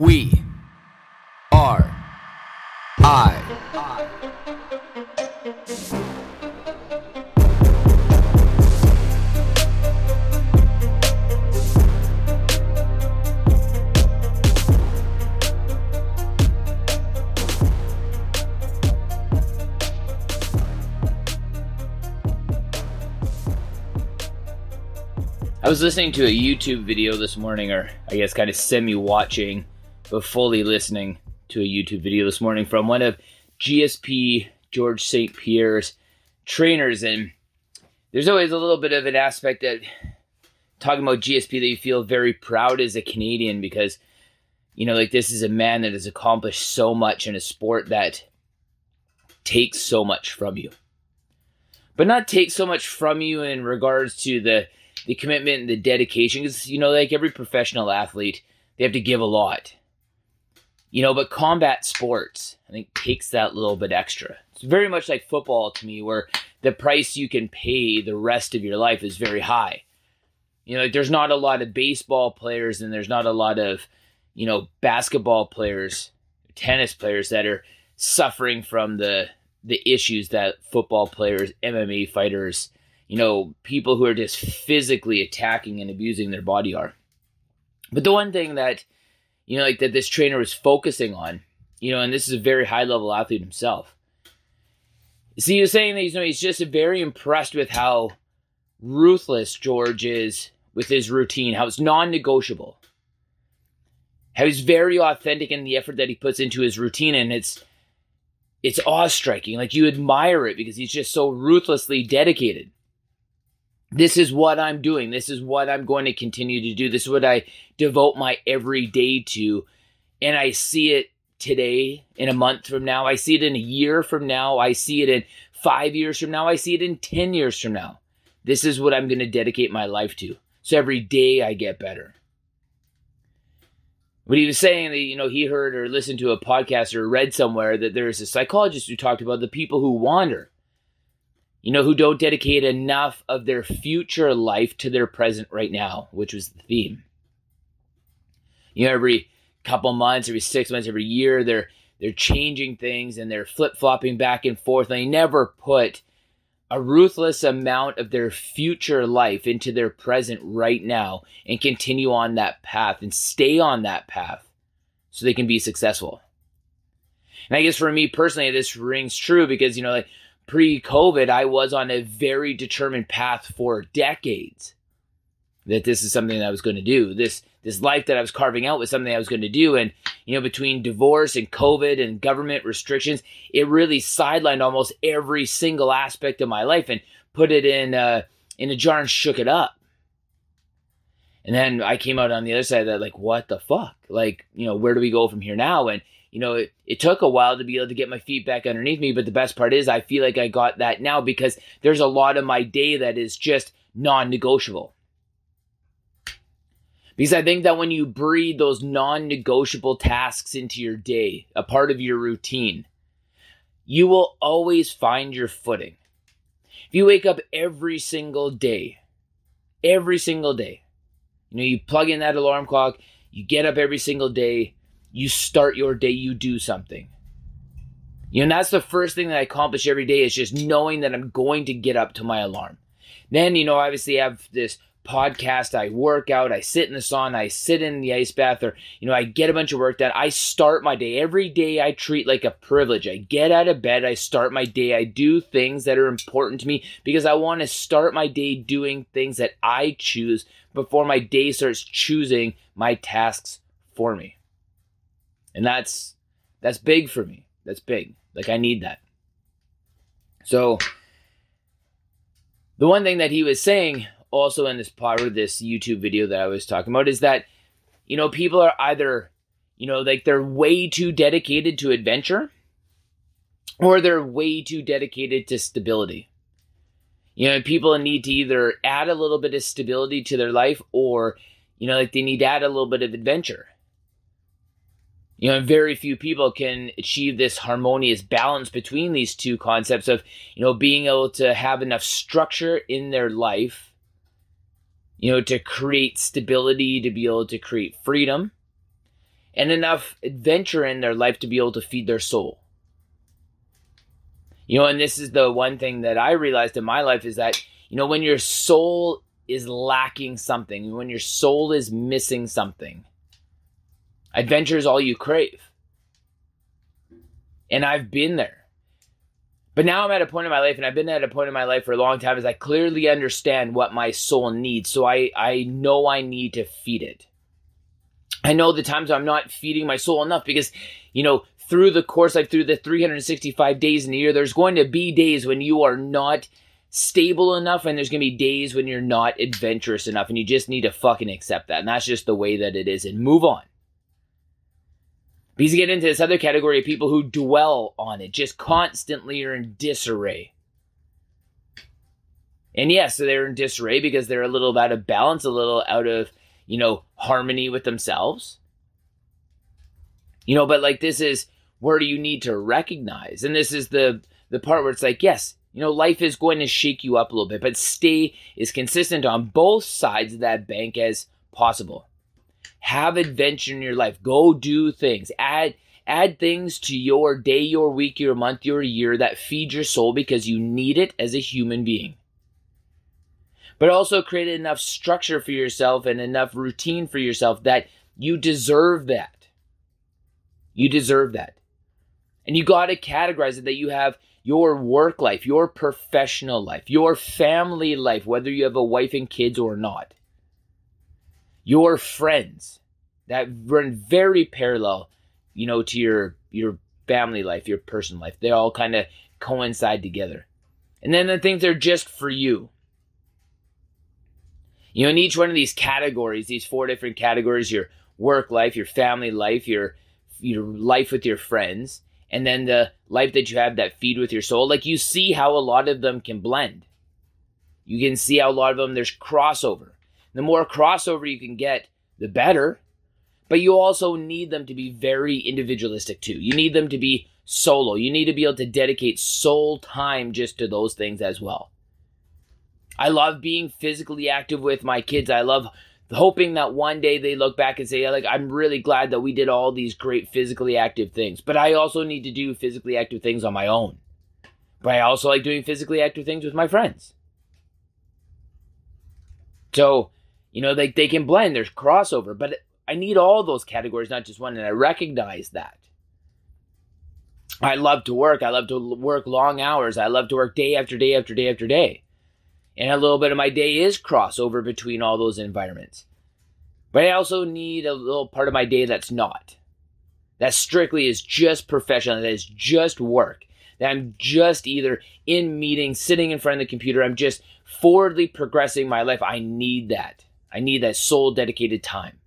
We are I. I was listening to a YouTube video this morning, or I guess kind of semi watching, fully listening to a YouTube video this morning from one of GSP Georges St. Pierre's trainers. And there's always a little bit of an aspect that talking about GSP that you feel very proud as a Canadian because, you know, like this is a man that has accomplished so much in a sport that takes so much from you. But not take so much from you in regards to the the commitment and the dedication because you know like every professional athlete they have to give a lot you know but combat sports i think takes that little bit extra it's very much like football to me where the price you can pay the rest of your life is very high you know like there's not a lot of baseball players and there's not a lot of you know basketball players tennis players that are suffering from the the issues that football players mma fighters you know, people who are just physically attacking and abusing their body are. But the one thing that, you know, like that this trainer was focusing on, you know, and this is a very high level athlete himself. See, he was saying that, you know, he's just very impressed with how ruthless Georges is with his routine, how it's non negotiable, how he's very authentic in the effort that he puts into his routine. And it's, it's awe striking. Like you admire it because he's just so ruthlessly dedicated this is what I'm doing. This is what I'm going to continue to do. This is what I devote my every day to. And I see it today, in a month from now. I see it in a year from now. I see it in five years from now. I see it in 10 years from now. This is what I'm going to dedicate my life to. So every day I get better. But he was saying that, you know, he heard or listened to a podcast or read somewhere that there's a psychologist who talked about the people who wander you know, who don't dedicate enough of their future life to their present right now, which was the theme. You know, every couple months, every six months, every year, they're they're changing things and they're flip flopping back and forth. And they never put a ruthless amount of their future life into their present right now and continue on that path and stay on that path so they can be successful. And I guess for me personally, this rings true because, you know, like pre COVID, I was on a very determined path for decades that this is something that I was going to do. This this life that I was carving out was something I was going to do. And you know, between divorce and COVID and government restrictions, it really sidelined almost every single aspect of my life and put it in uh, in a jar and shook it up. And then I came out on the other side of that, like, what the fuck? Like, you know, where do we go from here now? And you know, it, it took a while to be able to get my feet back underneath me. But the best part is, I feel like I got that now because there's a lot of my day that is just non negotiable. Because I think that when you breed those non negotiable tasks into your day, a part of your routine, you will always find your footing. If you wake up every single day, every single day, you know, you plug in that alarm clock, you get up every single day, you start your day, you do something. You know, that's the first thing that I accomplish every day is just knowing that I'm going to get up to my alarm. Then, you know, obviously I have this podcast, I work out, I sit in the sauna, I sit in the ice bath, or, you know, I get a bunch of work done. I start my day. Every day I treat like a privilege. I get out of bed, I start my day, I do things that are important to me because I want to start my day doing things that I choose before my day starts choosing my tasks for me and that's that's big for me. That's big. Like i need that. So the one thing that he was saying also in this part of this youtube video that i was talking about is that you know people are either you know like they're way too dedicated to adventure or they're way too dedicated to stability. You know people need to either add a little bit of stability to their life or you know like they need to add a little bit of adventure you know very few people can achieve this harmonious balance between these two concepts of you know being able to have enough structure in their life you know to create stability to be able to create freedom and enough adventure in their life to be able to feed their soul. You know, and this is the one thing that I realized in my life is that, you know, when your soul is lacking something, when your soul is missing something, adventure is all you crave. And I've been there. But now I'm at a point in my life, and I've been at a point in my life for a long time, is I clearly understand what my soul needs. So I, I know I need to feed it. I know the times I'm not feeding my soul enough because, you know, through the course, like through the 365 days in a year, there's going to be days when you are not stable enough and there's going to be days when you're not adventurous enough and you just need to fucking accept that. And that's just the way that it is and move on. Because you get into this other category of people who dwell on it, just constantly are in disarray. And yes, so they're in disarray because they're a little out of balance, a little out of, you know, harmony with themselves. You know, but like this is where you need to recognize. And this is the the part where it's like, yes, you know, life is going to shake you up a little bit, but stay as consistent on both sides of that bank as possible. Have adventure in your life. Go do things. Add add things to your day, your week, your month, your year that feed your soul because you need it as a human being. But also create enough structure for yourself and enough routine for yourself that you deserve that. You deserve that. And you got to categorize it that you have your work life, your professional life, your family life, whether you have a wife and kids or not your friends that run very parallel, you know, to your your family life, your personal life. They all kind of coincide together. And then the things are just for you. You know, in each one of these categories, these four different categories, your work life, your family life, your your life with your friends, and then the life that you have that feed with your soul, like you see how a lot of them can blend. You can see how a lot of them there's crossover. The more crossover you can get, the better. But you also need them to be very individualistic too. You need them to be solo. You need to be able to dedicate soul time just to those things as well. I love being physically active with my kids. I love hoping that one day they look back and say, like, I'm really glad that we did all these great physically active things. But I also need to do physically active things on my own. But I also like doing physically active things with my friends. So you know, they, they can blend, there's crossover, but I need all those categories, not just one, and I recognize that. I love to work. I love to work long hours. I love to work day after day after day after day. And a little bit of my day is crossover between all those environments. But I also need a little part of my day that's not. That strictly is just professional, that is just work. That I'm just either in meetings, sitting in front of the computer, I'm just forwardly progressing my life. I need that. I need that soul dedicated time.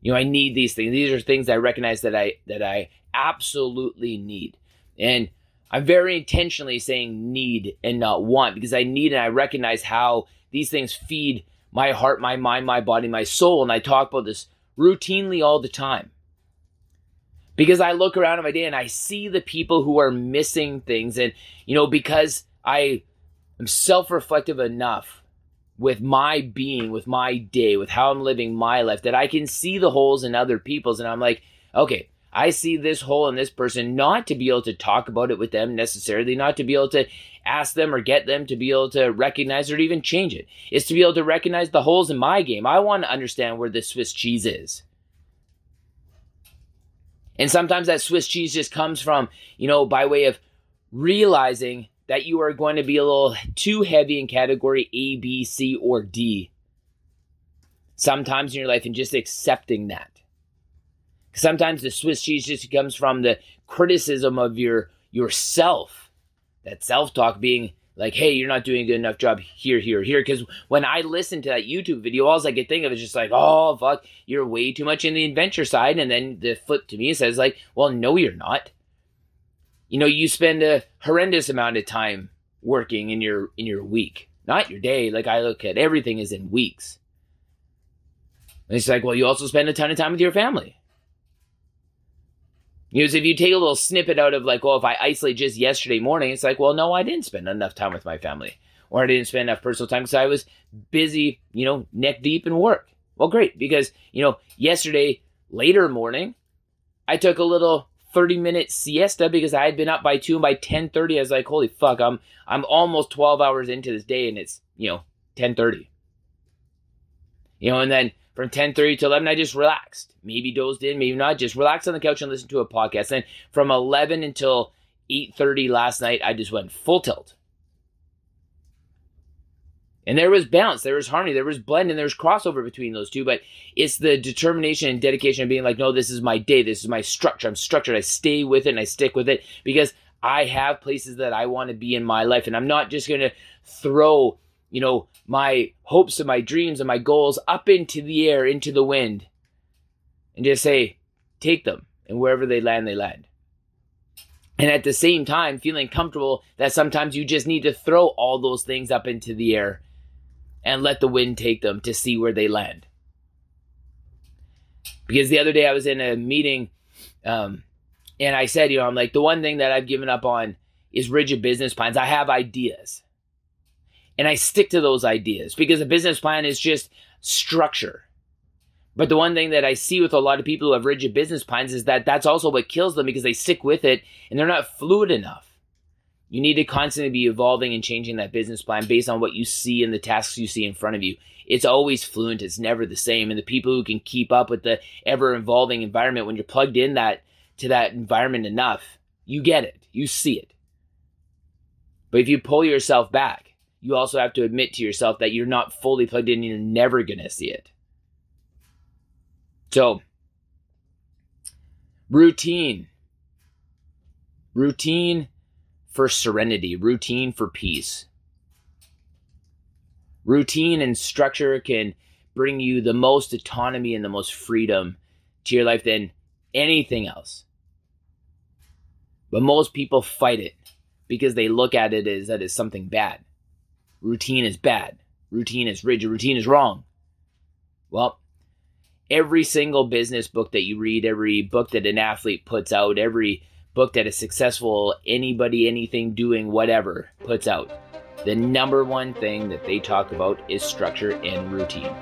You know, I need these things. These are things I recognize that I that I absolutely need. And I'm very intentionally saying need and not want because I need and I recognize how these things feed my heart, my mind, my body, my soul. And I talk about this routinely all the time. Because I look around in my day and I see the people who are missing things. And, you know, because I am self reflective enough with my being, with my day, with how I'm living my life, that I can see the holes in other people's. And I'm like, okay, I see this hole in this person, not to be able to talk about it with them necessarily, not to be able to ask them or get them to be able to recognize or even change it. It's to be able to recognize the holes in my game. I want to understand where the Swiss cheese is. And sometimes that Swiss cheese just comes from, you know, by way of realizing that you are going to be a little too heavy in category A, B, C, or D sometimes in your life and just accepting that. Sometimes the Swiss cheese just comes from the criticism of your yourself. That self-talk being like, hey, you're not doing a good enough job here, here, here. Because when I listen to that YouTube video, all I could think of is just like, oh, fuck, you're way too much in the adventure side. And then the flip to me says, like, well, no, you're not you know you spend a horrendous amount of time working in your in your week. Not your day. Like i look at everything is in weeks. And it's like well you also spend a ton of time with your family. Because if you take a little snippet out of like well if i isolate just yesterday morning it's like well no i didn't spend enough time with my family. Or i didn't spend enough personal time because i was busy you know neck deep in work. Well, great, because, you know, yesterday, later morning, I took a little 30 minute siesta because I had been up by 2 and by 10:30 I was like, "Holy fuck, I'm I'm almost 12 hours into this day and it's, you know, 10:30." You know, and then from 10:30 to 11 I just relaxed. Maybe dozed in, maybe not, just relaxed on the couch and listened to a podcast. Then from 11 until 8:30 last night I just went full tilt. And there was balance, there was harmony, there was blend, and there was crossover between those two. But it's the determination and dedication of being like, no, this is my day, this is my structure. I'm structured. I stay with it and I stick with it because I have places that I want to be in my life. And I'm not just going to throw, you know, my hopes and my dreams and my goals up into the air, into the wind, and just say, take them. And wherever they land, they land. And at the same time, feeling comfortable that sometimes you just need to throw all those things up into the air and let the wind take them to see where they land. Because the other day I was in a meeting um, and I said, you know, I'm like, the one thing that I've given up on is rigid business plans. I have ideas and I stick to those ideas because a business plan is just structure. But the one thing that I see with a lot of people who have rigid business plans is that that's also what kills them because they stick with it and they're not fluid enough. You need to constantly be evolving and changing that business plan based on what you see and the tasks you see in front of you. It's always fluent, it's never the same. And the people who can keep up with the ever evolving environment, when you're plugged in that to that environment enough, you get it. You see it. But if you pull yourself back, you also have to admit to yourself that you're not fully plugged in and you're never gonna see it. So routine. Routine for serenity, routine for peace. Routine and structure can bring you the most autonomy and the most freedom to your life than anything else. But most people fight it because they look at it as that is something bad. Routine is bad. Routine is rigid. Routine is wrong. Well, every single business book that you read, every book that an athlete puts out, every book that a successful anybody, anything doing, whatever puts out, the number one thing that they talk about is structure and routine.